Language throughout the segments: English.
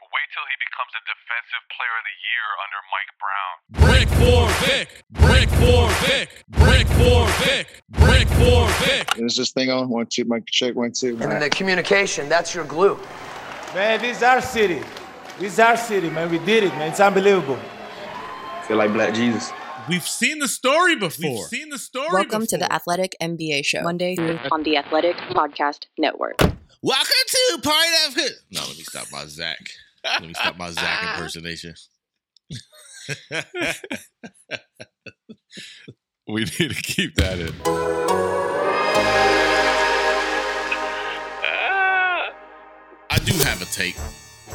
Wait till he becomes a defensive player of the year under Mike Brown. Brick for Vic. Brick for Vic. Brick for Vic. Brick for Vic. Is this thing on? One, two, mic check, one, two. And the communication, that's your glue. Man, this is our city. This is our city, man. We did it, man. It's unbelievable. feel like Black Jesus. We've seen the story before. We've seen the story Welcome to the Athletic NBA Show, Monday on the Athletic Podcast Network. Welcome to Party That No, let me stop my Zach. Let me stop my Zach impersonation. We need to keep that in. Ah. I do have a take.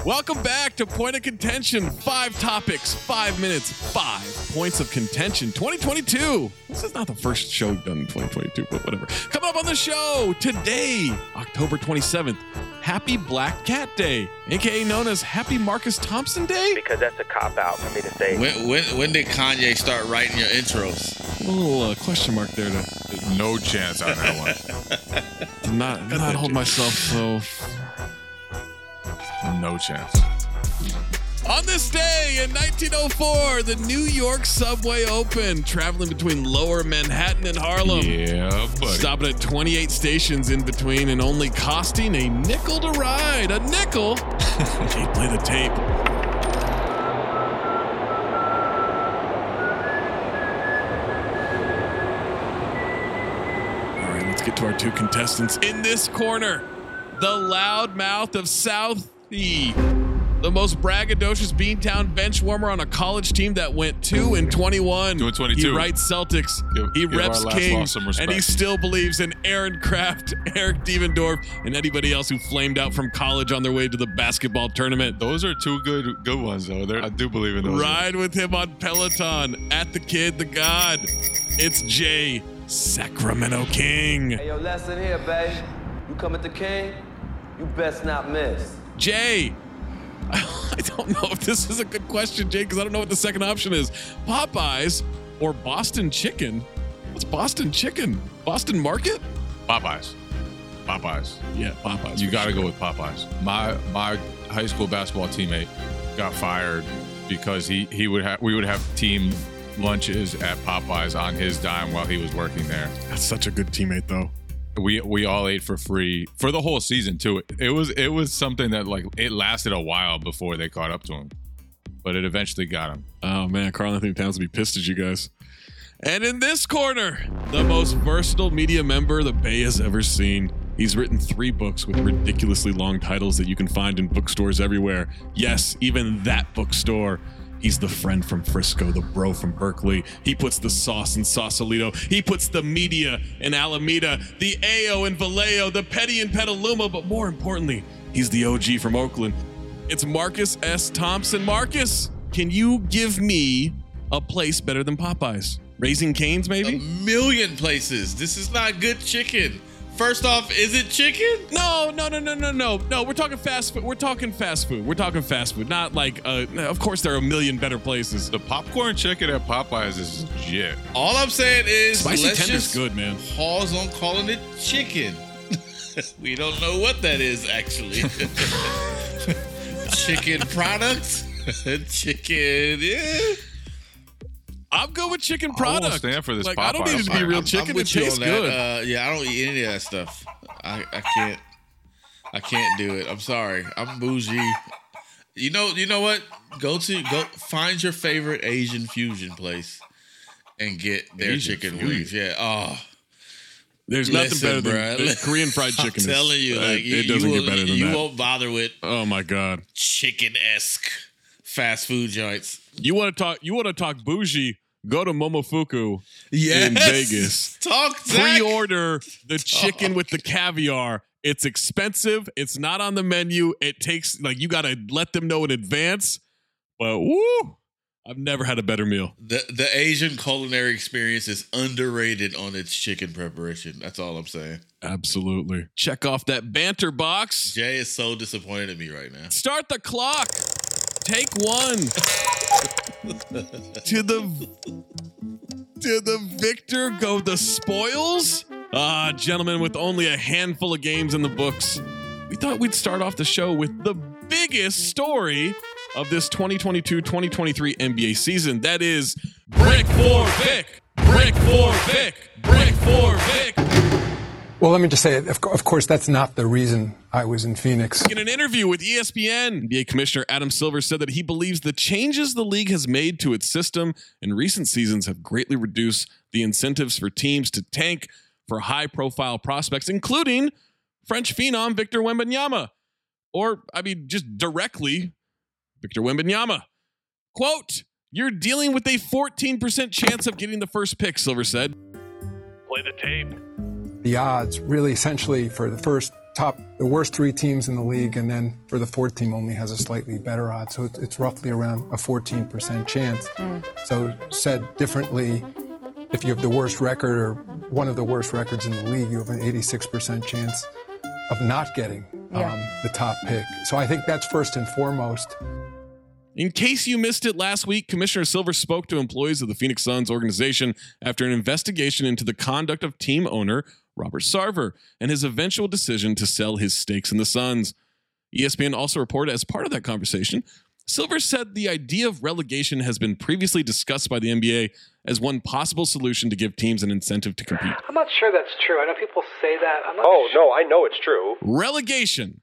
Welcome back to Point of Contention. Five topics, five minutes, five points of contention. 2022. This is not the first show done in 2022, but whatever. Coming up on the show today, October 27th, Happy Black Cat Day, aka known as Happy Marcus Thompson Day. Because that's a cop out for me to say. When, when, when did Kanye start writing your intros? A little uh, question mark there to No chance on that one. to not, not hold myself so. No chance. On this day in 1904, the New York subway opened, traveling between lower Manhattan and Harlem. Yeah, buddy. Stopping at 28 stations in between and only costing a nickel to ride. A nickel? Jake, play the tape. All right, let's get to our two contestants. In this corner, the loudmouth of South E. The most braggadocious Beantown bench warmer on a college team that went 2 and 21. Two and 22. He writes Celtics. Give- he give reps last King. And he still believes in Aaron Craft, Eric Devendorf, and anybody else who flamed out from college on their way to the basketball tournament. Those are two good good ones though. They're, I do believe in those. Ride with him on Peloton at the kid, the god. It's Jay Sacramento King. Hey, yo, lesson here, babe. You come at the king, you best not miss. Jay, I don't know if this is a good question, Jay, because I don't know what the second option is. Popeyes or Boston Chicken? What's Boston Chicken? Boston Market? Popeyes. Popeyes. Yeah, Popeyes. You got to sure. go with Popeyes. My my high school basketball teammate got fired because he he would have we would have team lunches at Popeyes on his dime while he was working there. That's such a good teammate, though. We we all ate for free for the whole season too. It was it was something that like it lasted a while before they caught up to him, but it eventually got him. Oh man, Karl-Anthony Towns would be pissed at you guys. And in this corner, the most versatile media member the Bay has ever seen. He's written three books with ridiculously long titles that you can find in bookstores everywhere. Yes, even that bookstore. He's the friend from Frisco, the bro from Berkeley. He puts the sauce in Sausalito. He puts the media in Alameda, the AO in Vallejo, the petty in Petaluma, but more importantly, he's the OG from Oakland. It's Marcus S. Thompson. Marcus, can you give me a place better than Popeyes? Raising Canes, maybe? A million places. This is not good chicken. First off, is it chicken? No, no, no, no, no, no, no. We're talking fast food. We're talking fast food. We're talking fast food. Not like, uh, of course, there are a million better places. The popcorn chicken at Popeyes is legit. All I'm saying is Spicy let's tender's just good, man. pause on calling it chicken. we don't know what that is actually. chicken product? chicken, yeah. I'm good with chicken I won't stand for this Like, I don't need it to be real I'm- chicken. I'm It with you tastes on that. good. Uh, yeah, I don't eat any of that stuff. I, I can't. I can't do it. I'm sorry. I'm bougie. You know. You know what? Go to go find your favorite Asian fusion place and get their Asian chicken fusion? wings. Yeah. Oh. There's Listen, nothing better bruh. than, than Korean fried chicken. I'm chicken. is- telling you, uh, like it, you, doesn't you get better than that. you that. won't bother with Oh my god! chicken esque fast food joints. You want to talk? You want to talk bougie? Go to Momofuku Yes. in Vegas. Talk Zach. Pre-order the chicken with the caviar. It's expensive. It's not on the menu. It takes like you got to let them know in advance. But woo, I've never had a better meal. The the Asian culinary experience is underrated on its chicken preparation. That's all I'm saying. Absolutely. Check off that banter box. Jay is so disappointed in me right now. Start the clock. Take one. to the to the victor go the spoils. Ah, gentlemen, with only a handful of games in the books, we thought we'd start off the show with the biggest story of this 2022-2023 NBA season. That is Brick for Vic. Brick for Vic. Brick for Vic. Well, let me just say, of, course, that's not the reason I was in Phoenix. In an interview with ESPN, NBA Commissioner Adam Silver said that he believes the changes the league has made to its system in recent seasons have greatly reduced the incentives for teams to tank for high profile prospects, including French phenom Victor Wembanyama. Or, I mean, just directly, Victor Wembanyama. Quote, You're dealing with a 14% chance of getting the first pick, Silver said. Play the tape. The odds really essentially for the first top, the worst three teams in the league, and then for the fourth team only has a slightly better odds. So it's, it's roughly around a 14% chance. So said differently, if you have the worst record or one of the worst records in the league, you have an 86% chance of not getting um, the top pick. So I think that's first and foremost. In case you missed it last week, Commissioner Silver spoke to employees of the Phoenix Suns organization after an investigation into the conduct of team owner Robert Sarver and his eventual decision to sell his stakes in the Suns. ESPN also reported as part of that conversation, Silver said the idea of relegation has been previously discussed by the NBA as one possible solution to give teams an incentive to compete. I'm not sure that's true. I know people say that. I'm not Oh, sure. no, I know it's true. Relegation.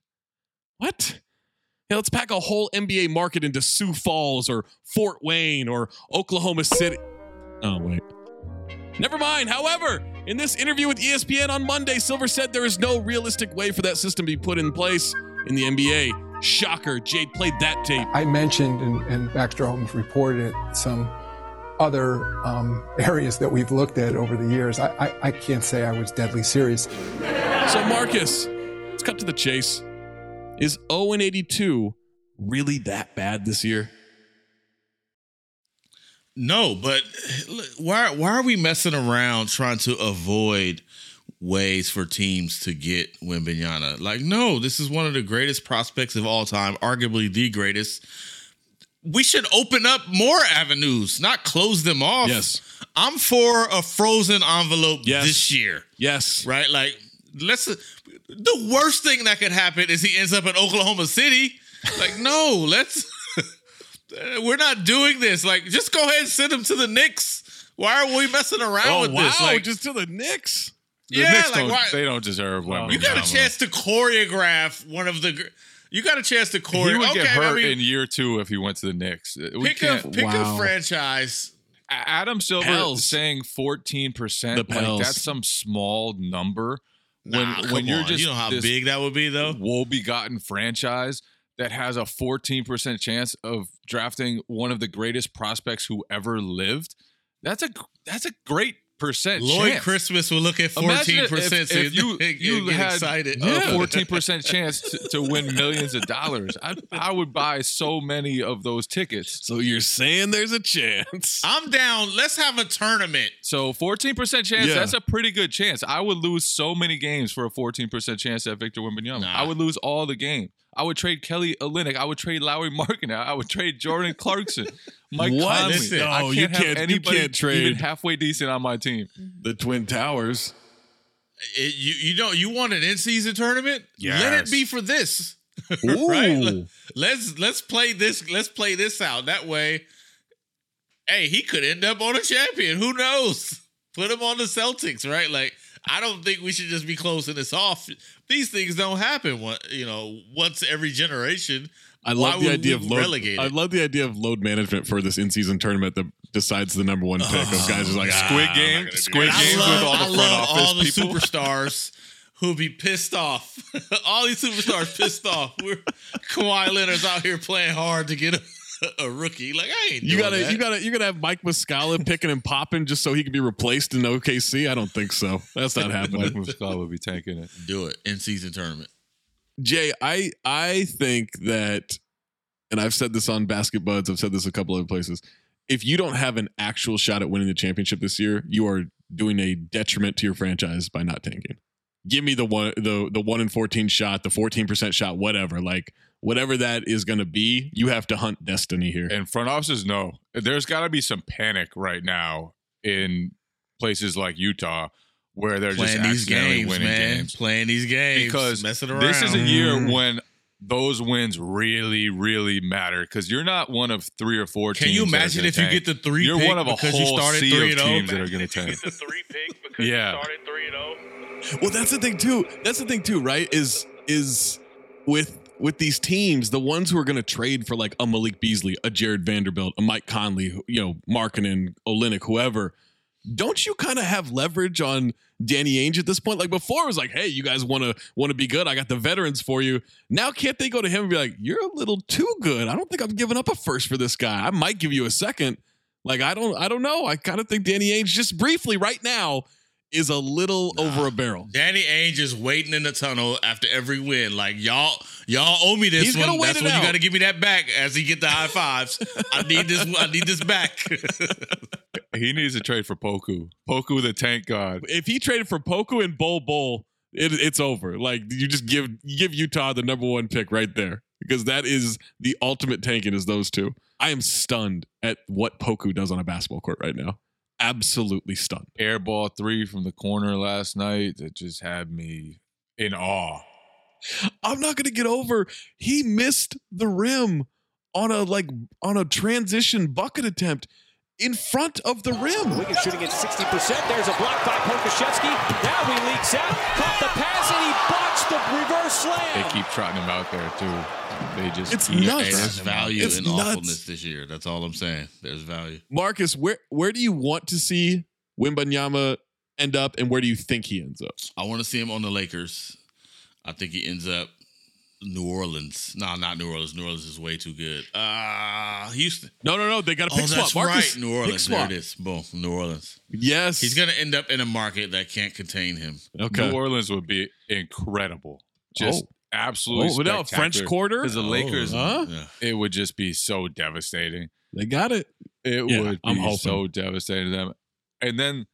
What? Yeah, let's pack a whole NBA market into Sioux Falls or Fort Wayne or Oklahoma City. Oh, wait. Never mind. However, in this interview with ESPN on Monday, Silver said there is no realistic way for that system to be put in place in the NBA. Shocker. Jade played that tape. I mentioned, and, and Baxter Holmes reported it, some other um, areas that we've looked at over the years. I, I, I can't say I was deadly serious. So, Marcus, let's cut to the chase. Is 0 and 82 really that bad this year? No, but why why are we messing around trying to avoid ways for teams to get Wembanyama? Like, no, this is one of the greatest prospects of all time, arguably the greatest. We should open up more avenues, not close them off. Yes. I'm for a frozen envelope Yes. this year. Yes. Right? Like, let's the worst thing that could happen is he ends up in Oklahoma City. Like, no, let's Uh, we're not doing this. Like, just go ahead and send him to the Knicks. Why are we messing around Oh, with wow. this? Like, just to the Knicks. The yeah, Knicks like don't, why? they don't deserve Wembanyama. You got a chance to choreograph one of the. You got a chance to choreograph. He choreograph. would okay, get hurt I mean, in year two if he went to the Knicks. Uh, we pick a can't. pick a franchise. Adam Silver Pels. saying fourteen percent. Like, that's some small number. When Nah, when come you're on. just you know how this big that would be, though. woe-begotten franchise that has a fourteen percent chance of drafting one of the greatest prospects who ever lived. That's a that's a great percent. Lloyd chance. Christmas will look at fourteen percent. If, So if you you get had excited. a oh. fourteen percent chance to, to win millions of dollars, I I would buy so many of those tickets. So you're saying there's a chance. I'm down. Let's have a tournament. So fourteen percent chance. Yeah. That's a pretty good chance. I would lose so many games for a fourteen percent chance at Victor Wembanyama. Nah. I would lose all the game. I would trade Kelly Olynyk. I would trade Lauri Markkanen. I would trade Jordan Clarkson, Mike What? Conley. Listen, I can't you can't- you anybody can't trade- even halfway decent on my team. Mm-hmm. The Twin Towers. It- you you know you want an in season tournament? Yes. Let it be for this. Ooh. right? Let's let's play this. Let's play this out. That way, hey, he could end up on a champion. Who knows? Put him on the Celtics, right? Like I don't think we should just be closing this off. These things don't happen. One, you know, once every generation. I love the idea of load. relegate I love the idea of load management for this in-season tournament that decides the number one pick of guys who's like Squid "Ah, I'm not Game- Squid that." I games love, with all the front office all the people. superstars who'll be pissed off. all these superstars pissed off. We're Kawhi Leonard's out here playing hard to get a, a rookie. Like I ain't. You gotta, that. you gotta, you gotta have Mike Muscala picking and popping just so he can be replaced in OKC. I don't think so. That's not Mike happening. Muscala would be tanking it. do it in season tournament. Jay, I, I think that, and I've said this on Basket Buds. I've said this a couple other places. If you don't have an actual shot at winning the championship this year, you are doing a detriment to your franchise by not tanking. Give me the one, the the one in fourteen shot, the fourteen percent shot, whatever. Like whatever that is going to be, you have to hunt destiny here. And front offices know there's got to be some panic right now in places like Utah where they're Playing just these accidentally games, winning man. games. Playing these games because messing around. this is a year Mm. when those wins really, really matter because you're not one of three or four Can teams. you that are imagine gonna if you get the three You're pick one of a because you whole started sea 3 of teams that are going to tank. the three pick because Yeah. you started three and oh? zero. Well, that's the thing too. That's the thing too, right? Is is with with these teams, the ones who are going to trade for like a Malik Beasley, a Jarred Vanderbilt, a Mike Conley, you know, Markkanen, Olynyk, whoever. Don't you kind of have leverage on Danny Ainge at this point? Like before, it was like, "Hey, you guys want to want to be good? I got the veterans for you." Now, can't they go to him and be like, "You're a little too good. I don't think I'm giving up a first for this guy. I might give you a second. Like I don't, I don't know. I kind of think Danny Ainge, just briefly right now, is a little over a barrel. Danny Ainge is waiting in the tunnel after every win. Like y'all, y'all owe me this He's one. gonna wait That's it when out. you got to give me that back as he get the high fives. I need this. I need this back. He needs to trade for Poku. Poku, the tank god. if he traded for Poku and Bol Bol, it, it's over. Like you just give give Utah the number one pick right there because that is the ultimate tanking is those two. I am stunned at what Poku does on a basketball court right now. Absolutely stunned. Airball three from the corner last night that just had me in awe. I'm not gonna get over. He missed the rim on a like on a transition bucket attempt in front of the rim. Wiggins shooting at 60%. There's a block by Pokusevski. Now he leaks out. Caught the pass and he botched the reverse They keep trotting him out there too. They just It's keep nuts. There's trotting him out value there. It's in nuts. awfulness this year. That's all I'm saying. There's value. Marcus, where where do you want to see Wembanyama end up, and where do you think he ends up? I want to see him on the Lakers. I think he ends up New Orleans. No, not New Orleans. New Orleans is way too good. Uh Houston. No, no, no. They got a Oh, pick that's swap. Marcus, right. New Orleans. There swap. it is. Boom. New Orleans. Yes, He's gonna end up in a market that can't contain him. Okay. New Orleans would be incredible. Just Oh. absolutely Oh, no, French Quarter? Because the Lakers, Huh? Yeah. it would just be so devastating. They got it. It Yeah, would be I'm hoping. so devastating to them. And then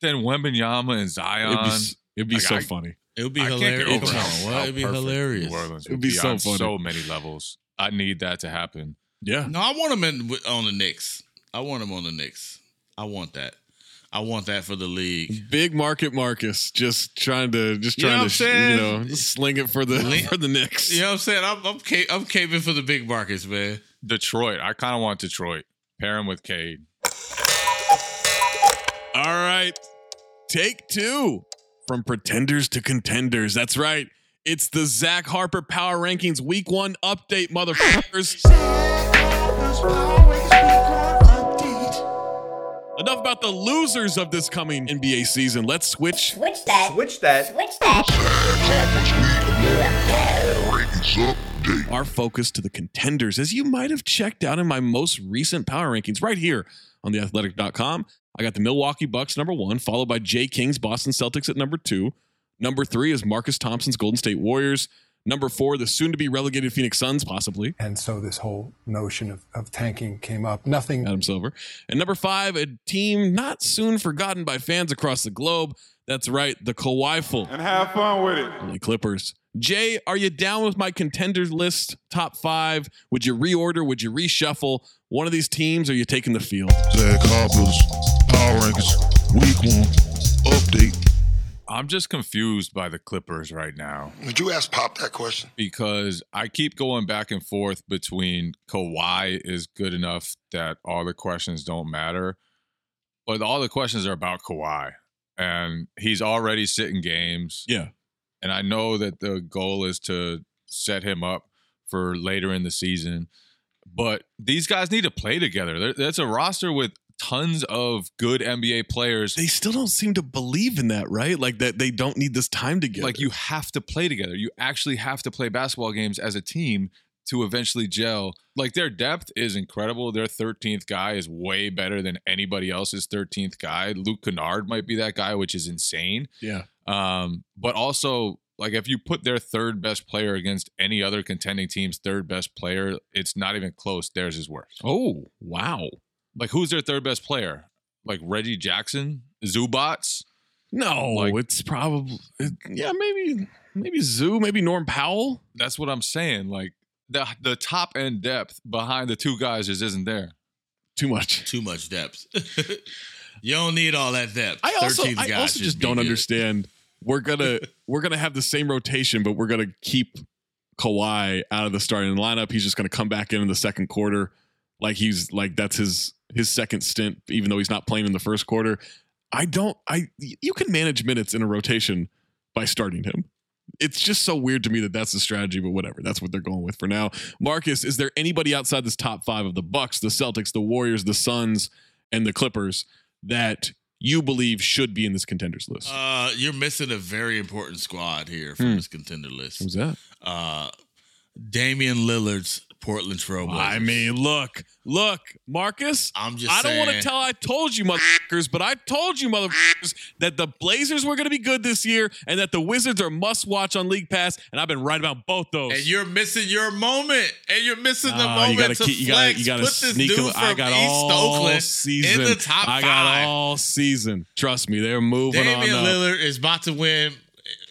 then Wembanyama and Zion. It'd be, it'd be Like, so I- funny. It would be I can't hilarious. get over Come how- on, what? how It'd be hilarious. New Orleans It'd be be so on funny. so many levels. I need that to happen. Yeah. No, I want him in, on the Knicks. I want him on the Knicks. I want that. I want that for the league. Big market Marcus just trying to just You know trying to saying? you know sling it for the Le- for the Knicks. You know what I'm saying? I'm I'm, ca- I'm caping for the big markets, man. Detroit. I kind of want Detroit. Pair him with Cade. All right. Take two from pretenders to contenders. That's right. It's the Zach Harper Power Rankings Week One update, motherfuckers. Enough about the losers of this coming NBA season. Let's switch. Switch that. Switch that. Switch that. our focus to the contenders, as you might have checked out in my most recent power rankings right here on theathletic.com. I got the Milwaukee Bucks number one, followed by Jay King's Boston Celtics at number two. Number three is Marcus Thompson's Golden State Warriors. Number four, the soon to be relegated Phoenix Suns, possibly. And so this whole notion of, of tanking came up. Nothing. Adam Silver. And number five, a team not soon forgotten by fans across the globe. That's right, the Kawhi-ful And have fun with it. LA Clippers. Jay, are you down with my contenders list? Top five? Would you reorder? Would you reshuffle one of these teams? Or are you taking the field? Zach Harper's Power Rankings Week One Update. I'm just confused by the Clippers right now Did you ask Pop that question? because I keep going back and forth between Kawhi is good enough that all the questions don't matter, but all the questions are about Kawhi. and he's already sitting games. Yeah. And I know that the goal is to set him up for later in the season. But these guys need to play together. That's a roster with tons of good NBA players. They still don't seem to believe in that, right? Like that they don't need this time together. Like you have to play together. You actually have to play basketball games as a team to eventually gel. Like their depth is incredible. Their 13th guy is way better than anybody else's 13th guy. Luke Kennard might be that guy, which is insane. yeah. Um, but also, like if you put their third best player against any other contending team's third best player, it's not even close. Theirs is worse. Oh, wow. Like who's their third best player? Like Reggie Jackson, Zubac. No, Like- it's probably yeah, maybe maybe Zoo, maybe Norm Powell. That's what I'm saying. Like the the top end depth behind the two guys just isn't there. Too much. Too much depth. you don't need all that depth. I also 13th I also just don't good. understand. We're gonna we're gonna have the same rotation, but we're gonna keep Kawhi out of the starting lineup. He's just gonna come back in in the second quarter, like he's like that's his his second stint, even though he's not playing in the first quarter. I don't. I you can manage minutes in a rotation by starting him. It's just so weird to me that that's the strategy, but whatever. That's what they're going with for now. Marcus, is there anybody outside this top five of the Bucks, the Celtics, the Warriors, the Suns, and the Clippers that you believe should be in this contenders list? Uh, you're missing a very important squad here from Hmm. this contender list. Who's that? Uh, Damian Lillard's Portland Trailblazers. I mean, look, look, Marcus. I'm just I don't want to tell I told you, motherfuckers, but I told you, motherfuckers, that the Blazers were going to be good this year and that the Wizards are must watch on League Pass, and I've been right about both those. and you're missing your moment, and you're missing the Nah, moment you gotta to keep, you flex. gotta, you gotta Put this sneak dude I got East all Oakland season. in the top I five. got all season. Trust me, they're moving Damian on. up. Lillard is about to win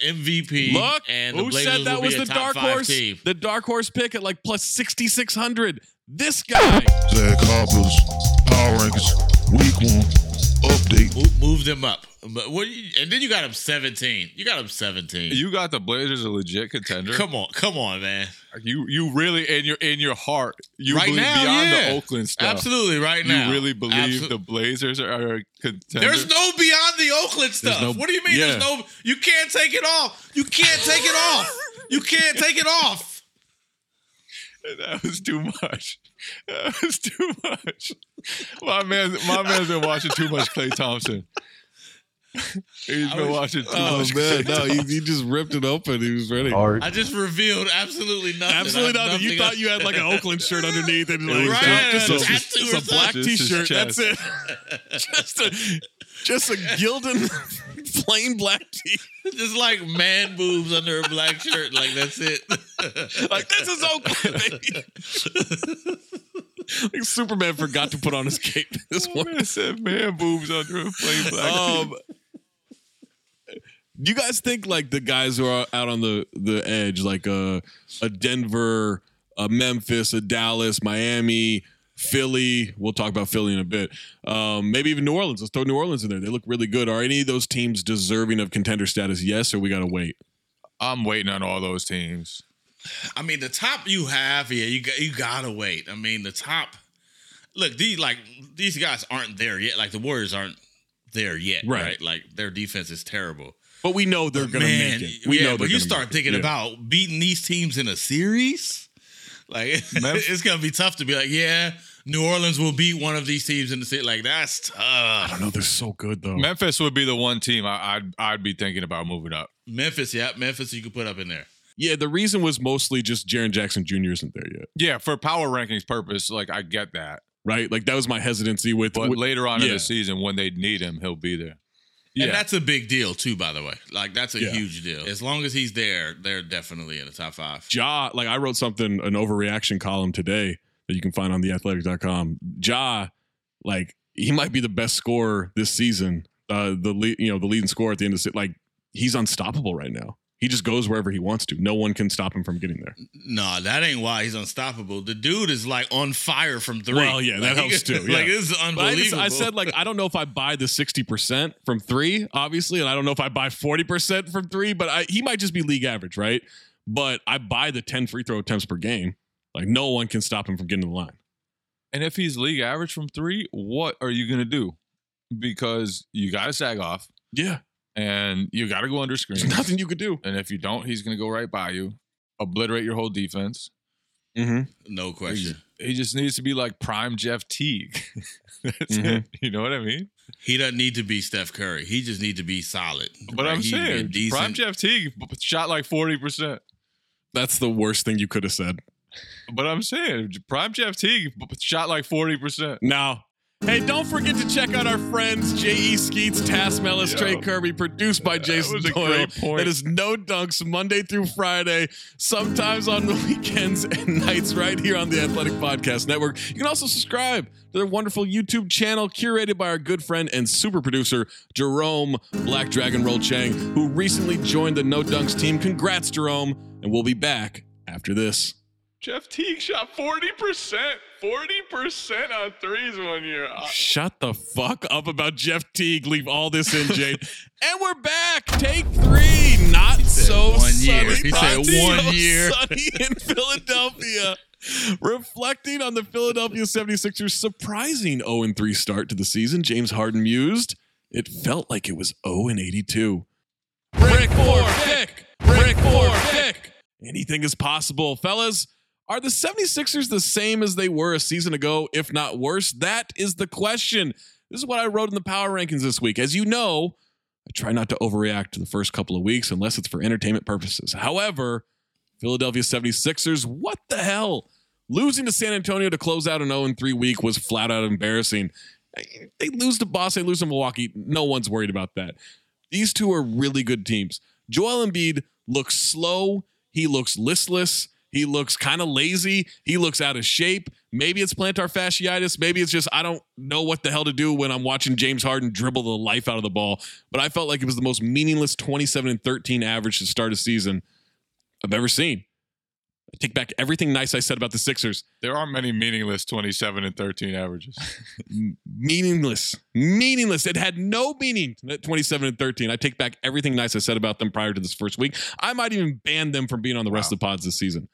MVP. Look, and who said that was the dark horse? Team. The dark horse pick at like plus sixty six hundred. This guy. Zach Harper's Power Rankings Week One Update. Mo- Moved him up, but what? You, and then you got him 17. You got him 17. You got the Blazers a legit contender. come on, come on, man. You you really in your in your heart you Right believe now, beyond yeah. the Oakland stuff. Absolutely, right now. you really believe Absol- the Blazers are a contender. There's no beyond the Oakland stuff. no- what do you mean? yeah. There's no. You can't take it off. You can't take it off. You can't take it off. That was too much. That was too much. My man, my man's been watching too much Klay Thompson. He's been watching too Oh much. man, Klay no, he, he just ripped it open. He was ready. I just revealed absolutely nothing. Absolutely I have nothing. You thought you had like an Oakland shirt underneath, and like was Right, just, a a, tattoo just a black. Just T-shirt. That's it. just a just a Gildan plain black tee. Just like man boobs under a black shirt. Like that's it. Like this is Oakland. baby. Like Superman forgot to put on his cape this morning. man said man boobs under a plain black. Um, do you guys think like the guys who are out on the the edge, like a a Denver, a Memphis, a Dallas, Miami, Philly? We'll talk about Philly in a bit. Um, maybe even New Orleans. Let's throw New Orleans in there. They look really good. Are any of those teams deserving of contender status? Yes, or we got to wait. I'm waiting on all those teams. I mean, the top you have here, you got, you gotta wait. I mean, the top. Look, these like these guys aren't there yet. Like the Warriors aren't there yet, Right. right? Like their defense is terrible. But we know they're But going to man, make it. We yeah, know but they're you gonna start make it. thinking Yeah. about beating these teams in a series. Like it's gonna be tough to be like, yeah, New Orleans will beat one of these teams in the city. Like that's tough. I don't know. They're so good though. Memphis would be the one team I, I'd I'd be thinking about moving up. Memphis, yeah, Memphis, you could put up in there. Yeah, the reason was mostly just Jaren Jackson Jr. isn't there yet, Yeah, for power rankings purpose, like I get that. right? Like that was my hesitancy with. But with- later on in the season, when they need him, he'll be there. And Yeah. that's a big deal too, by the way. Like that's a Yeah. huge deal. As long as he's there, they're definitely in the top five. Ja, like I wrote something, an overreaction column today that you can find on the theathletic.com. Ja, like he might be the best scorer this season. Uh, the lead, you know, the leading scorer at the end of the se- like he's unstoppable right now. He just goes wherever he wants to. No one can stop him from getting there. No, that ain't why he's unstoppable. The dude is like on fire from three. Well, yeah, that Like, helps too. Yeah. Like this is But I, unbelievable. just, I said like I don't know if I buy the sixty percent from three, obviously, and I don't know if I buy forty percent from three. But I, he might just be league average, right? But I buy the ten free throw attempts per game. Like no one can stop him from getting to the line. And if he's league average from three, what are you gonna do? Because you got to sag off. Yeah. And you got to go under screen. There's nothing you could do. And if you don't, he's going to go right by you, obliterate your whole defense. Mm-hmm. No question. He, he just needs to be like prime Jeff Teague. That's Mhm. it. You know what I mean? He doesn't need to be Steph Curry. He just need to be solid. But right? I'm He need to be saying, decent. prime Jeff Teague shot like 40%. That's the worst thing you could have said. But I'm saying, prime Jeff Teague shot like 40%. Now, hey, don't forget to check out our friends J.E. Skeets, Tas Melas, Trey Kirby, produced by Jason a Doyle. That is no dunks Monday through Friday, sometimes on the weekends and nights, right here on the Athletic Podcast Network. You can also subscribe to their wonderful YouTube channel, curated by our good friend and super producer Jerome Black Dragon Roll Chang, who recently joined the No Dunks team. Congrats, Jerome, and we'll be back after this. Jeff Teague shot 40%. 40% on threes one year. I- Shut the fuck up about Jeff Teague. Leave all this in, Jade. and we're back. Take three. Not so one sunny. year. He said one year. Sunny in Philadelphia. Reflecting on the Philadelphia 76ers' surprising 0 3 start to the season, James Harden mused, it felt like it was 0 82. Brick for pick. Brick for pick. Anything is possible, fellas. Are the 76ers the same as they were a season ago, if not worse? That is the question. This is what I wrote in the power rankings this week. As you know, I try not to overreact to the first couple of weeks unless it's for entertainment purposes. However, Philadelphia 76ers, what the hell? Losing to San Antonio to close out an 0 3 week was flat out embarrassing. They lose to Boston, they lose to Milwaukee. No one's worried about that. These two are really good teams. Joel Embiid looks slow. He looks listless. He looks kind of lazy. He looks out of shape. Maybe it's plantar fasciitis. Maybe it's just I don't know what the hell to do when I'm watching James Harden dribble the life out of the ball. But I felt like it was the most meaningless 27 and 13 average to start a season I've ever seen. I take back everything nice I said about the Sixers. There are many meaningless 27 and 13 averages. meaningless. Meaningless. It had no meaning 27 and 13. I take back everything nice I said about them prior to this first week. I might even ban them from being on the rest of the pods this season.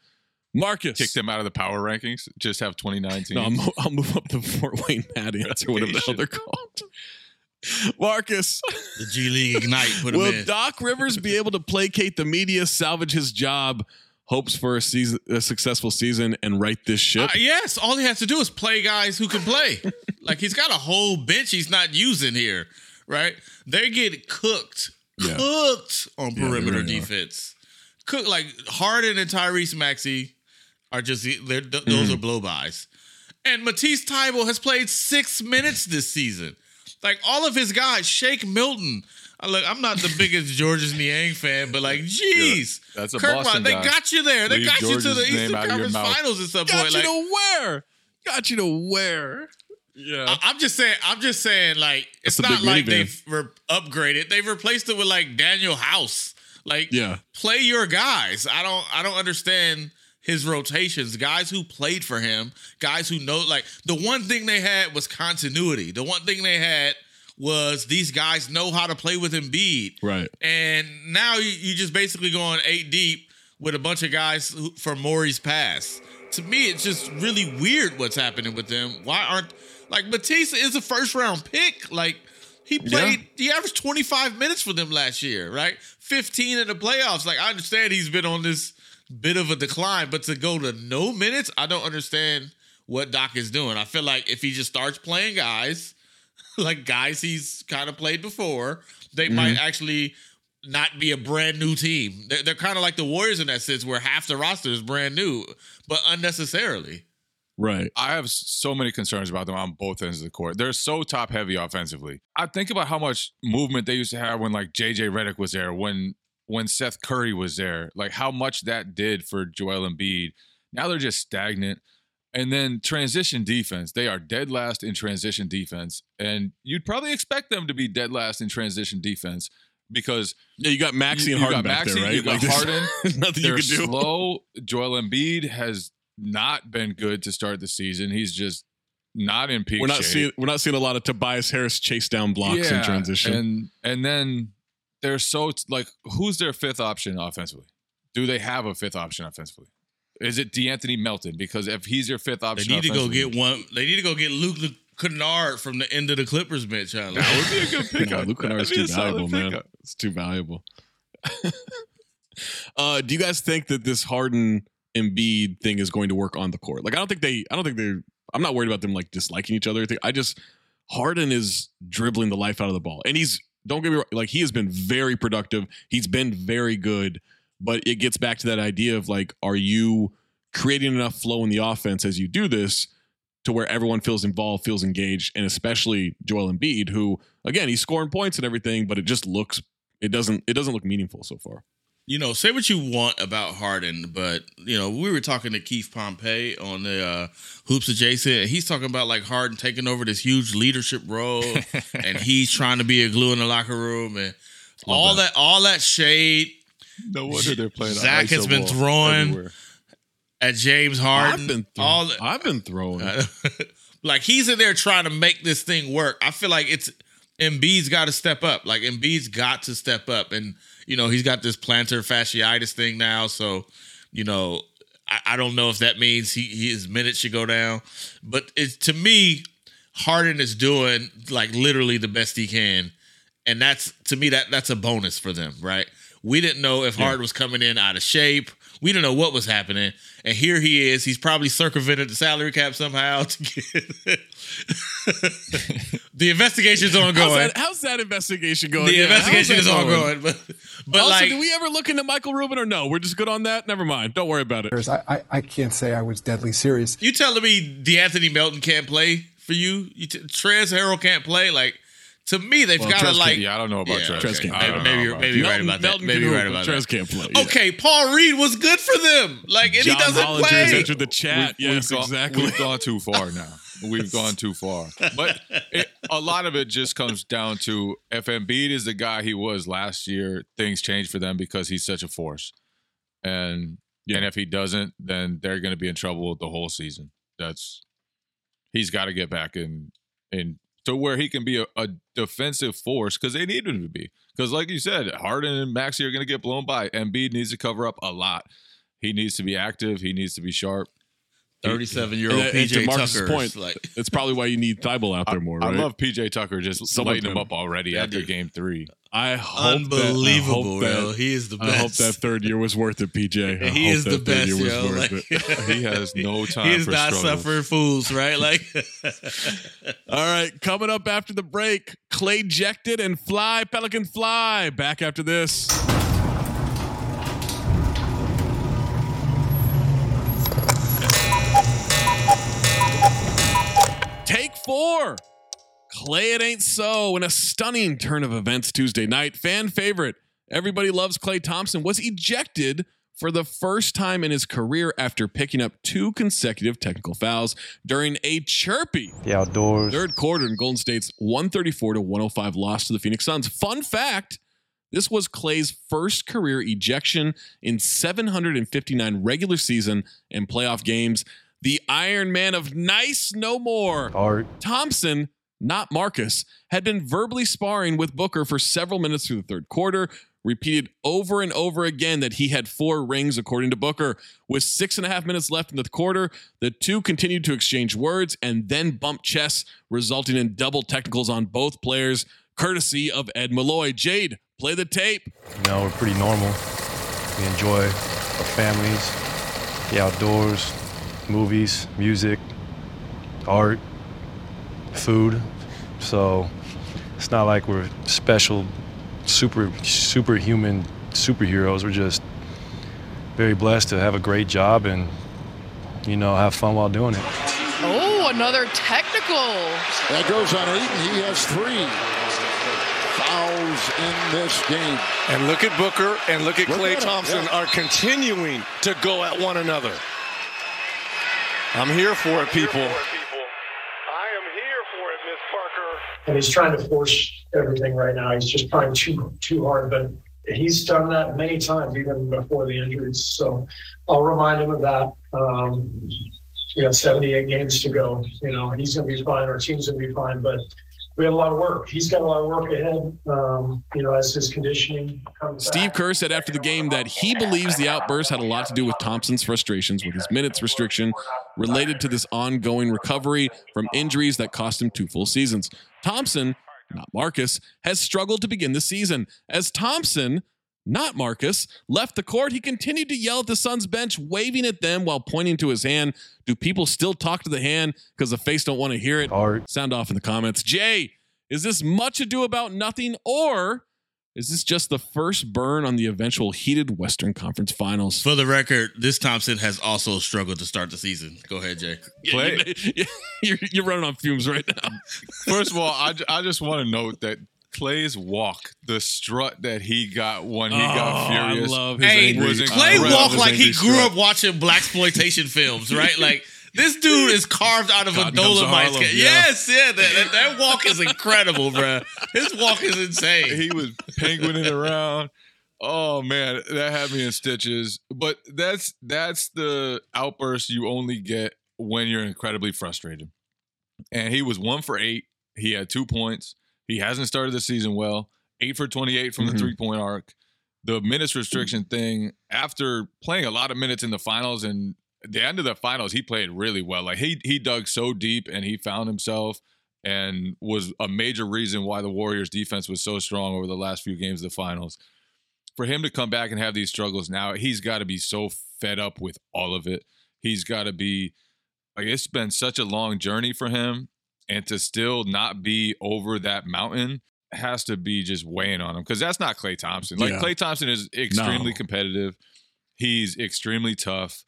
Marcus. Kick them out of the power rankings. Just have 2019. No, I'll, mo- I'll move up the Fort Wayne Mad Ants or whatever the hell they're called. Marcus. The G League Ignite put him Will in. Doc Rivers be able to placate the media, salvage his job, hopes for a season, a successful season, and right this ship? Uh, yes, all he has to do is play guys who can play. like he's got a whole bench he's not using here, right? They get cooked, Yeah. cooked on Yeah, they perimeter really are. defense. Cook like Harden and Tyrese Maxey are just they're, th- those Mm. are blow bys. And Matisse Thybulle has played six minutes this season. Like all of his guys, Shake Milton. I look, I'm not the biggest Georges Niang fan, but like, jeez, That's a Kurt Boston Rod- they got you there. They Leave got you to the Eastern out of your Conference. Finals at some Got point. you Like, to where? Got you to where? Yeah. I- I'm just saying. I'm just saying. Like, it's That's a not like they've re- upgraded. They've replaced it with like Danuel House. Like, Yeah. play your guys. I don't. I don't understand his rotations. Guys who played for him. Guys who know. Like, the one thing they had was continuity. The one thing they had was these guys know how to play with Embiid. Right. And now you, you just basically going eight deep with a bunch of guys who, from Morey's past. To me, it's just really weird what's happening with them. Why aren't like Batista is a first round pick? Like he played, he averaged 25 minutes for them last year, right? 15 in the playoffs. Like I understand he's been on this bit of a decline, but to go to no minutes, I don't understand what Doc is doing. I feel like if he just starts playing guys, like guys he's kind of played before, they mm-hmm. might actually not be a brand new team. They're, they're kind of like the Warriors in that sense, where half the roster is brand new, but unnecessarily. Right. I have so many concerns about them on both ends of the court. They're so top heavy offensively. I think about how much movement they used to have when like JJ Redick was there, when when Seth Curry was there, like how much that did for Joel Embiid. Now they're just stagnant. And then transition defense. They are dead last in transition defense. And you'd probably expect them to be dead last in transition defense because Yeah, you got Maxey you- and Harden back there, right? You got Like, Harden. nothing you can do. slow. Joel Embiid has not been good to start the season. He's just not in peak We're not shape. seeing we're not seeing a lot of Tobias Harris chase down blocks in transition. And and then they're so like who's their fifth option offensively? Do they have a fifth option offensively? Is it D'Anthony Melton? Because if he's your fifth option, They need to go get one. They need to go get Luke Kennard from the end of the Clippers bench. That would be a good pickup. No, Luke Kennard's That'd too valuable, man. pickup. It's too valuable. uh, do you guys think that this Harden Embiid thing is going to work on the court? Like, I don't think they. I don't think they're. I'm not worried about them like disliking each other. I think- I just Harden is dribbling the life out of the ball, and he's don't get me wrong. Like, he has been very productive. He's been very good, but it gets back to that idea of like, are you creating enough flow in the offense as you do this? to where everyone feels involved, feels engaged, and especially Joel Embiid, who again he's scoring points and everything, but it just looks it doesn't it doesn't look meaningful so far. You know, say what you want about Harden, but you know, we were talking to Keith Pompey on the uh, Hoops Adjacent, and he's talking about like Harden taking over this huge leadership role, and he's trying to be a glue in the locker room, and all that. all that shade. No wonder they're playing. Zach has been throwing at James Harden. I've been throw- all the- I've been throwing. like he's in there trying to make this thing work. I feel like it's Embiid's got to step up. Like Embiid's got to step up, and you know he's got this plantar fasciitis thing now. So you know I, I don't know if that means he his minutes should go down, but it's to me Harden is doing like literally the best he can, and that's to me that that's a bonus for them, right? We didn't know if Harden was coming in out of shape. We didn't know what was happening, and here he is. He's probably circumvented the salary cap somehow to get. the investigation's ongoing. How's that, how's that investigation going? the Yeah, investigation is that going? ongoing, but but also, like do we ever look into Michael Rubin or no? We're just good on that. Never mind. Don't worry about it. I, I, I can't say I was deadly serious. you telling me D'Anthony Melton can't play for you? you t- Trez Harrell can't play. Like to me, they've Well, got to like. yeah, I don't know about Trez. Trez can't I play. don't know Maybe you're, about maybe you're right Melton- about that. Melton Maybe you're right about Trez that. can't play. Yeah. Okay, Paul Reed was good for them. Like, and John he doesn't Hollinger has play. entered the chat. We've- yes, we've gone, exactly. We've gone too far now. We've gone too far. But it, a lot of it just comes down to if Embiid is the guy he was last year, things change for them because he's such a force. And and if he doesn't, then they're going to be in trouble the whole season. That's he's got to get back in in to where he can be a, a defensive force because they need him to be. Because like you said, Harden and Maxey are going to get blown by. Embiid needs to cover up a lot. He needs to be active. He needs to be sharp. 37 year And old that- and to PJ Marcus's Tucker. point, like, that's probably why you need Thybulle out there more. I Right? love PJ Tucker just Some of lighting him up already That after dude. game three. I hope that, I hope yo. that, He is the best. I hope that third year was worth it, PJ. I he is the best, yo. Like. He has no time he is for not struggles. suffering fools, right? Like, All right, coming up after the break, Klay Jected and Fly Pelican Fly. Back after this. Take four. Klay It Ain't So in a stunning turn of events Tuesday night. Fan favorite. Everybody loves Klay Thompson was ejected for the first time in his career after picking up two consecutive technical fouls during a chirpy The outdoors. third quarter in Golden State's 134 to 105 loss to the Phoenix Suns. Fun fact this was Klay's first career ejection in 759 regular season and playoff games. The Iron Man of Nice No More. Art. Thompson, not Marcus, had been verbally sparring with Booker for several minutes through the third quarter, repeated over and over again that he had four rings, according to Booker. With six and a half minutes left in the quarter, the two continued to exchange words and then bump chests, resulting in double technicals on both players, courtesy of Ed Malloy. Jade, play the tape. You know, we're pretty normal. We enjoy our families, the outdoors, movies, music, art, food. So it's not like we're special, super, superhuman superheroes. We're just very blessed to have a great job and, you know, have fun while doing it. Oh, another technical. That goes on Ayton. He has three fouls in this game. And look at Booker and look at Look Klay at Thompson yeah. are continuing to go at one another. I'm here for it, people. And he's trying to force everything right now. He's just trying too too hard, but he's done that many times even before the injuries. So I'll remind him of that. Um, we got 78 games to go. You know, he's going to be fine. Our team's going to be fine. But we have a lot of work. He's got a lot of work ahead. Um, you know, as his conditioning comes. Steve back. Kerr said after the game that he believes the outburst had a lot to do with Thompson's frustrations with his minutes restriction related to this ongoing recovery from injuries that cost him two full seasons. Thompson, not Marcus, has struggled to begin the season. As Thompson, not Marcus, left the court, he continued to yell at the Suns bench, waving at them while pointing to his hand. Do people still talk to the hand because the face don't want to hear it? Art. Sound off in the comments. Jay, is this much ado about nothing, or is this just the first burn on the eventual heated Western Conference Finals? For the record, this Thompson has also struggled to start the season. Go ahead, Jay. Klay- you're, you're running on fumes right now. First of all, I, I just want to note that Klay's walk, the strut that he got when he got Oh, I furious, love his Hey, angry- was Klay walked like he grew strut. up watching blaxploitation films, right? Like this dude is carved out of a God Comes to Dolemite. Harlem, yeah. Yes, yeah, that, that, that walk is incredible, bro. His walk is insane. he was penguining around. Oh man, that had me in stitches. But that's that's the outburst you only get when you're incredibly frustrated. And he was one for eight. He had two points. He hasn't started the season well. Eight for 28 from Mhm. the three point arc. The minutes restriction thing, after playing a lot of minutes in the finals and the end of the finals, he played really well. Like he he dug so deep and he found himself and was a major reason why the Warriors defense was so strong over the last few games of the finals. For him to come back and have these struggles now, he's got to be so fed up with all of it. He's got to be like it's been such a long journey for him and to still not be over that mountain has to be just weighing on him because that's not Klay Thompson. Like Yeah. Klay Thompson is extremely No. competitive. He's extremely tough.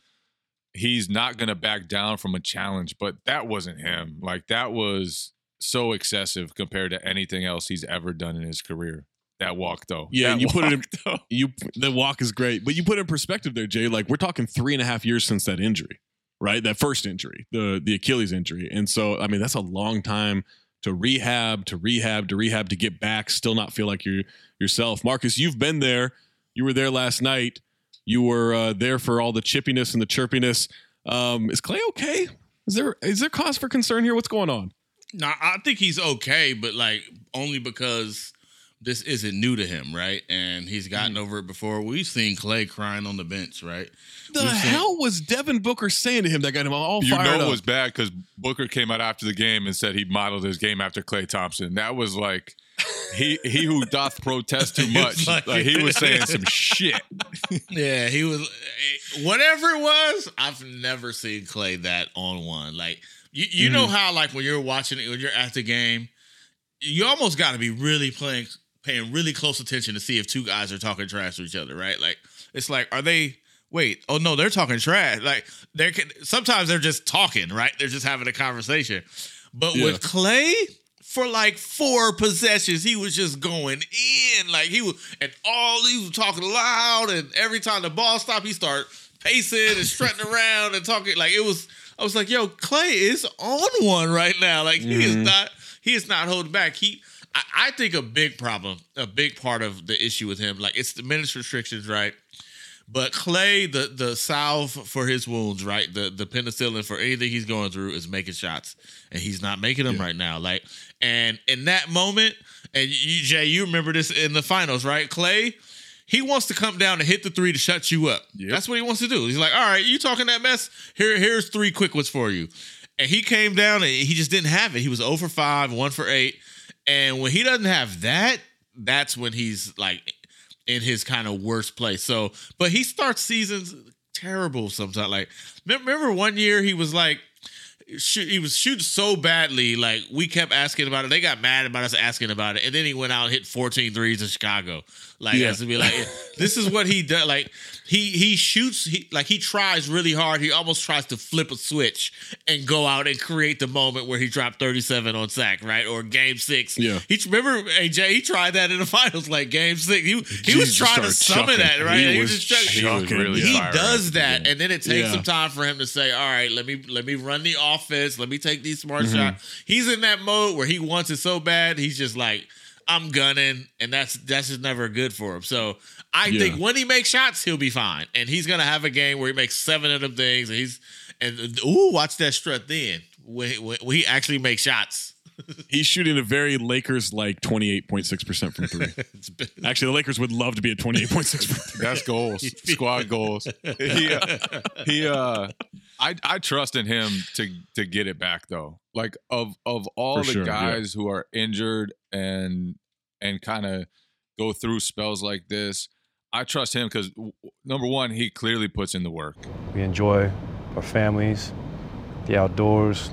He's not going to back down from a challenge, but that wasn't him. Like that was so excessive compared to anything else he's ever done in his career. That walk though. Yeah, That you put it in though. you. The walk is great, but you put it in perspective there, Jay. Like we're talking three and a half years since that injury, right? That first injury, the the Achilles injury, and so I mean that's a long time to rehab, to rehab, to rehab, to get back, still not feel like you're yourself. Marcus, you've been there. You were there last night. You were uh, there for all the chippiness and the chirpiness. Um, is Klay okay? Is there is there cause for concern here? What's going on? No, I think he's okay, but like only because this isn't new to him, right? And he's gotten over it before. We've seen Klay crying on the bench, right? The We've seen- hell was Devin Booker saying to him that got him all You fired know it was bad because Booker came out after the game and said he modeled his game after Klay Thompson. That was like he he who doth protest too much. like- like he was saying some shit. Yeah, he was whatever it was. I've never seen Klay that on one. Like you, you know Mm-hmm. how like when you're watching it, when you're at the game, you almost got to be really playing, paying really close attention to see if two guys are talking trash to each other, right? Like it's like, are they? Wait, oh no, they're talking trash. Like they're sometimes they're just talking, right? They're just having a conversation. But Yeah. with Klay, for like four possessions, he was just going in. Like he was, and all he was talking loud. And every time the ball stopped, he started pacing and strutting around and talking. Like it was, I was like, yo, Klay is on one right now. Like he is Mhm. not, he is not holding back. He, I, I think a big problem, a big part of the issue with him, like it's the minutes restrictions, right? But Klay, the the salve for his wounds, right? The the penicillin for anything he's going through is making shots, and he's not making them right now. Like, and in that moment, and you, Jay, you remember this in the finals, right? Klay, he wants to come down and hit the three to shut you up. That's what he wants to do. He's like, all right, you talking that mess? Here, here's three quick ones for you. And he came down and he just didn't have it. He was 0 for 5, 1 for 8. And when he doesn't have that, that's when he's like in his kind of worst place. So, but he starts seasons terrible sometimes. Like, remember one year he was like, shoot, he was shooting so badly. Like, we kept asking about it. They got mad about us asking about it. And then he went out and hit 14 threes in Chicago. Like, Yeah. as to be like, this is what he does. Like, he he shoots, he like he tries really hard. He almost tries to flip a switch and go out and create the moment where he dropped 37 on Sac, right? Or game six. Yeah. He remember AJ, he tried that in the finals, like game six. He, he was Jesus trying to started summon chucking. that, right? He He was just trying- chucking. He was really he does that, beginning. and then it takes Yeah. some time for him to say, "All right, let me let me run the offense. Let me take these smart Mhm. shots." He's in that mode where he wants it so bad. He's just like, "I'm gunning," and that's that's just never good for him. So I Yeah. think when he makes shots, he'll be fine, and he's gonna have a game where he makes seven of them things, and he's and ooh, watch that strut then when, when, when he actually makes shots. He's shooting a very Lakers like 28.6% from three. been- Actually, the Lakers would love to be at 28.6%. That's goals, squad goals. He, uh, he, uh, I, I trust in him to to get it back though. Like of of all For the sure, yeah. guys who are injured and and kind of go through spells like this, I trust him because number one, he clearly puts in the work. We enjoy our families, the outdoors,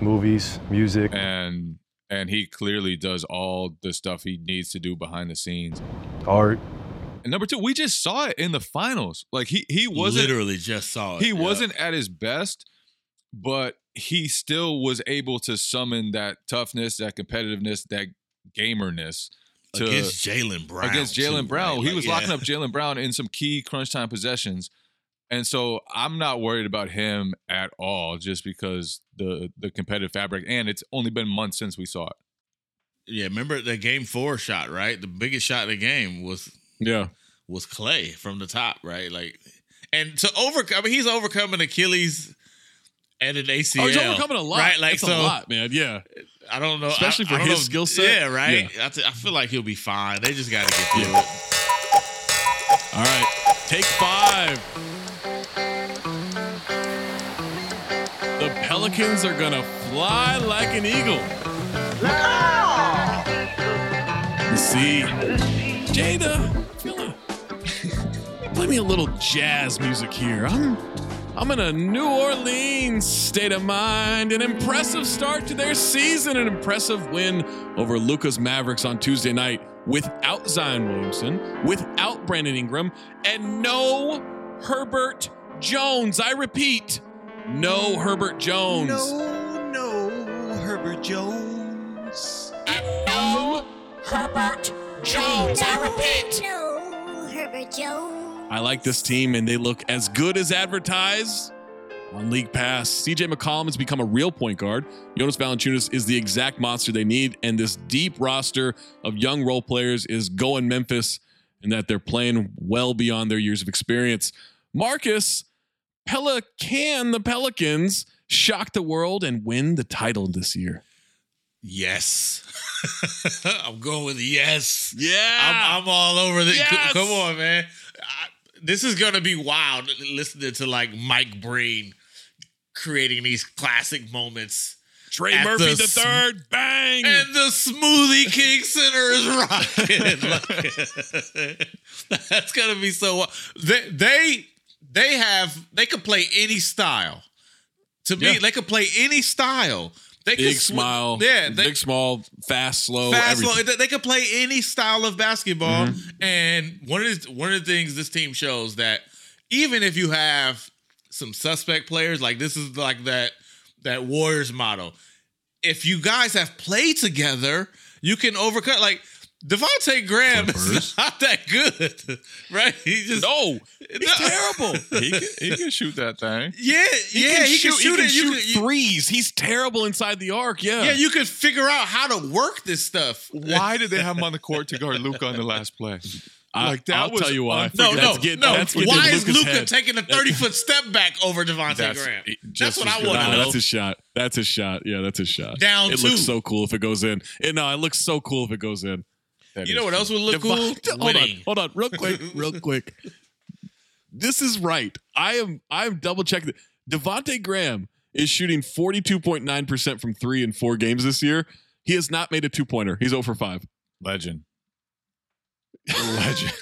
movies, music. and and he clearly does all the stuff he needs to do behind the scenes. Art. And number two, we just saw it in the finals. Like he he wasn't Literally just saw it. he Yeah. wasn't at his best, but he still was able to summon that toughness, that competitiveness, that gamerness to, against Jaylen Brown. against Jaylen Brown. right? he Like, was yeah. locking up Jaylen Brown in some key crunch time possessions. And so I'm not worried about him at all, just because the the competitive fabric, and it's only been months since we saw it. Yeah, remember the game four shot, right? The biggest shot of the game was yeah was Klay from the top, right? Like, and to overcome, I mean, he's overcoming Achilles and an ACL. Oh, he's overcoming a lot. right? Like, That's so a lot, man. Yeah. I don't know, Especially I- for I his know- skill set. Yeah, right. Yeah. I, th- I feel like he'll be fine. They just got to get through it. All right. Take five. The Pelicans are going to fly like an eagle. Let's see. Jada, play me a little jazz music here. I'm I'm in a New Orleans state of mind. An impressive start to their season, an impressive win over Luka's Mavericks on Tuesday night without Zion Williamson, without Brandon Ingram, and no Herbert Jones. I repeat, no Herbert Jones. No, no, Herbert Jones. no Herbert Jones. I repeat. No, Herbert Jones. I like this team, and they look as good as advertised on League Pass. CJ McCollum has become a real point guard. Jonas Valanciunas is the exact monster they need, and this deep roster of young role players is going Memphis, and that they're playing well beyond their years of experience. Marcus Pelican, the Pelicans, shock the world and win the title this year. Yes. I'm going with yes. Yeah. I'm, I'm all over this. Yes. Come on, man. I, this is going to be wild listening to like Mike Breen creating these classic moments. Trey Murphy the the third, bang. And the Smoothie King Center is rocking. Like, that's gonna be so. They they they have they could play any style. To me, Yeah. they could play any style. They could Big sw- smile. Yeah, they, big small, fast, slow. fast, everything. slow. They, could play any style of basketball. Mm-hmm. And one of the, one of the things this team shows that even if you have some suspect players, like this is like that that Warriors motto. If you guys have played together, you can overcome. Like Devonte Graham is not that good, right? He just no, he's terrible. he, can, he can shoot that thing. Yeah, yeah, he can shoot, he can it. Shoot you- threes. He's terrible inside the arc. Yeah. yeah, you could figure out how to work this stuff. Why did they have him on the court to guard Luka on the last play? I- Like that I'll was tell you why. No, unforgivable. no, That's get- no. that's getting Why is Luka taking a 30 foot step back over Devonte That's- Graham? it- That's what I good. want Nah, that's a shot. That's a shot. Yeah, that's a shot. Down It two. looks so cool if it goes in. It, no, it looks so cool if it goes in. That You know what else would look Devon- cool? Hold on, hold on, real quick, real quick. This is right. I am. I'm double checking. Devonte Graham is shooting 42.9% from three in four games this year. He has not made a two pointer. He's 0 for 5. legend. Legend.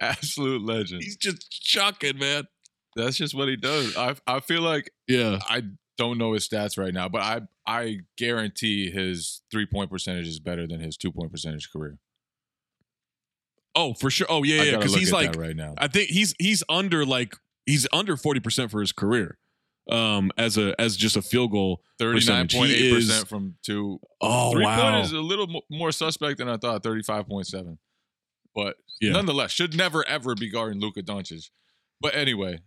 Absolute legend. He's just chucking, man. That's just what he does. I I feel like Yeah. I don't know his stats right now, but I I guarantee his three point percentage is better than his two point percentage career. Oh, for sure. Oh, yeah, yeah. Because he's like, right now. I think he's he's under like he's under 40% for his career. Um, as a as just a field goal. Thirty nine point eight percent from two. Oh Three wow. point is a little mo- more suspect than I thought. Thirty five point seven, but Yeah. nonetheless, should never ever be guarding Luka Doncic. But anyway,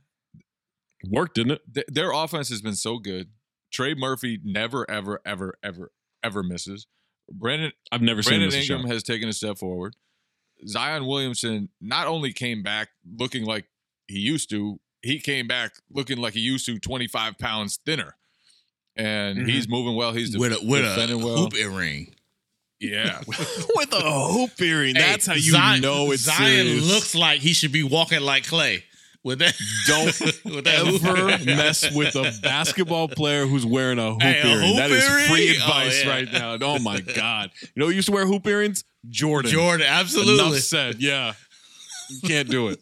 Worked, didn't it? th- their offense has been so good. Trey Murphy never, ever, ever, ever, ever misses. Brandon I've never seen him Brandon a Ingram has taken a step forward. Zion Williamson not only came back looking like he used to, he came back looking like he used to, 25 pounds thinner. and Mhm. he's moving well. He's with a with a defending well. hoop earring. Yeah, with a hoop earring. Hey, That's how you Zion, know it's Zion serious. looks like he should be walking like Klay. With that, Don't with that ever mess with a basketball player who's wearing a hoop Hey, a earring. hoop that is free earring? Oh, advice yeah. right now. Oh my god! You know who used to wear hoop earrings? Jordan. Jordan, absolutely. Enough said. Yeah, you can't do it.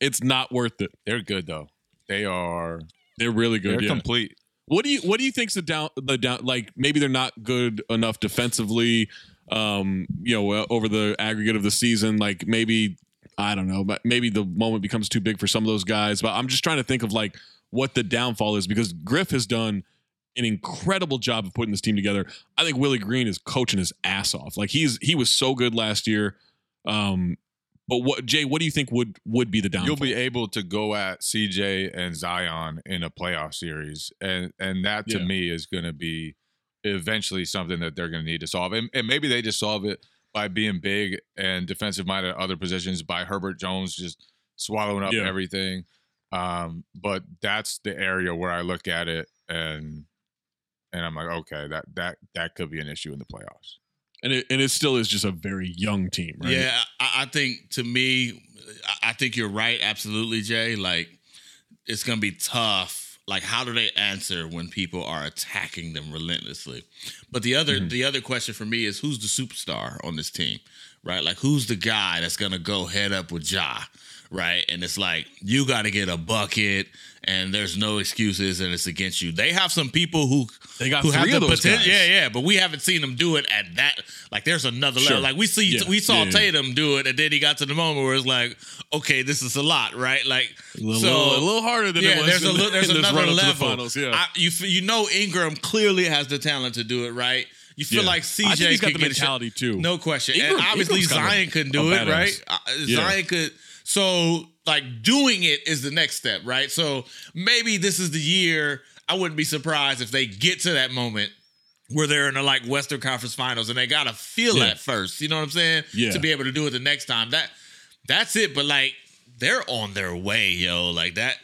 It's not worth it. they're good though. They are. They're really good. They're yeah. complete. What do you What do you think's the down the down? Like maybe they're not good enough defensively. Um, you know, over the aggregate of the season, like maybe I don't know, but maybe the moment becomes too big for some of those guys. But I'm just trying to think of like what the downfall is because Griff has done an incredible job of putting this team together. I think Willie Green is coaching his ass off. Like he's he was so good last year. Um, but what Jay, what do you think would would be the downfall? You'll be able to go at CJ and Zion in a playoff series, and and that to Yeah. me is going to be eventually something that they're going to need to solve, and, and maybe they just solve it by being big and defensive minded at other positions by Herbert Jones just swallowing up Yeah. everything. Um, but that's the area where I look at it and and I'm like, okay, that that that could be an issue in the playoffs. and it and it still is just a very young team, right? Yeah, I, I think to me, I- I think you're right. Absolutely, Jay. Like it's gonna be tough. Like, how do they answer when people are attacking them relentlessly? But the other, mm-hmm. the other question for me is, who's the superstar on this team, right? Like, who's the guy that's gonna go head up with Ja, right? And it's like you got to get a bucket, and there's no excuses, and it's against you. They have some people who They got who have the of those poten- guys. Yeah, yeah, but we haven't seen them do it at that. Like, there's another Sure. level. Like we see, Yeah. we saw Yeah, yeah. Tatum do it, and then he got to the moment where it's like, okay, this is a lot, right? Like, A little, so little, a little harder than yeah, it was. there's a little, the- there's another run-up the level. finals, yeah. I, you you know Ingram clearly has the talent to do it, right? You feel Yeah. like I CJ think he's got could the mentality, too. No question, Ingram- and obviously Ingram's Zion couldn't do it, right? Uh, Yeah. Zion could. So like doing it is the next step, right? So maybe this is the year. I wouldn't be surprised if they get to that moment where they're in the like Western Conference Finals and they gotta feel Yeah. that first. You know what I'm saying? Yeah. To be able to do it the next time. That that's it. But like they're on their way, yo. Like that.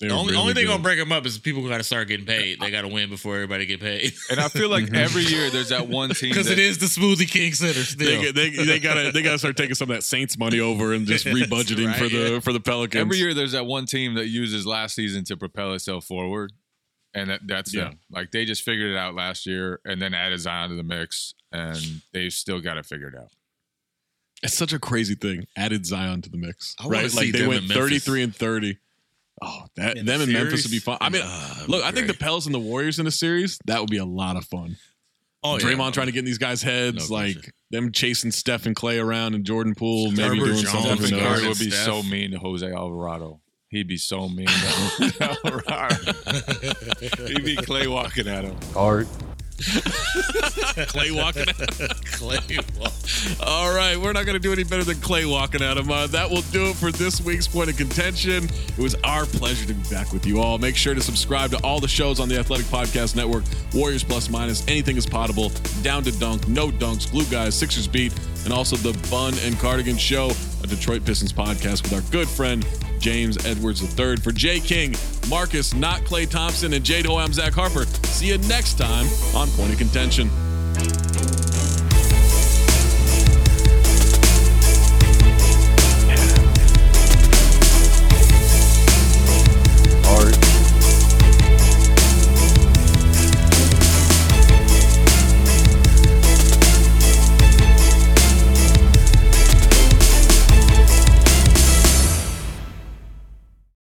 They're the only, really only thing good. gonna break them up is people got to start getting paid. They got to win before everybody get paid. And I feel Mm-hmm. like every year there's that one team because it is the Smoothie King Center still. They, they, they gotta they gotta start taking some of that Saints money over and just That's rebudgeting right, for the yeah. for the Pelicans. Every year, there's that one team that uses last season to propel itself forward, and that, that's Yeah. them. Like they just figured it out last year, and then added Zion to the mix, and they've still got it figured out. It's such a crazy thing. Added Zion to the mix, I wanna right? see Like they them went 33 and 30. Oh, that In them the in Memphis would be fun. I mean, that'd look, I think the great. Pels and the Warriors in a series that would be a lot of fun. Oh, yeah, Draymond no. trying to get in these guys' heads, No like question. them chasing Steph and Klay around and Jordan Poole, maybe Herbert doing Jones something. and who Stephen? Curry would be Steph. so mean to Jose Alvarado. He'd be so mean to Alvarado. He'd be Klay walking at him. Art. Klay walking him. Klay Wall. All right, we're not going to do any better than Klay walking out of Uh, that will do it for this week's Point of Contention. It was our pleasure to be back with you all. Make sure to subscribe to all the shows on the Athletic Podcast Network Warriors Plus Minus, Anything is Potable, Down to Dunk, No Dunks, Glue Guys, Sixers Beat, and also the Bun and Cardigan Show, a Detroit Pistons podcast with our good friend James Edwards III. For Jay King, Marcus, not Klay Thompson, and Jade Ho, I'm Zach Harper. See you next time on Point of Contention.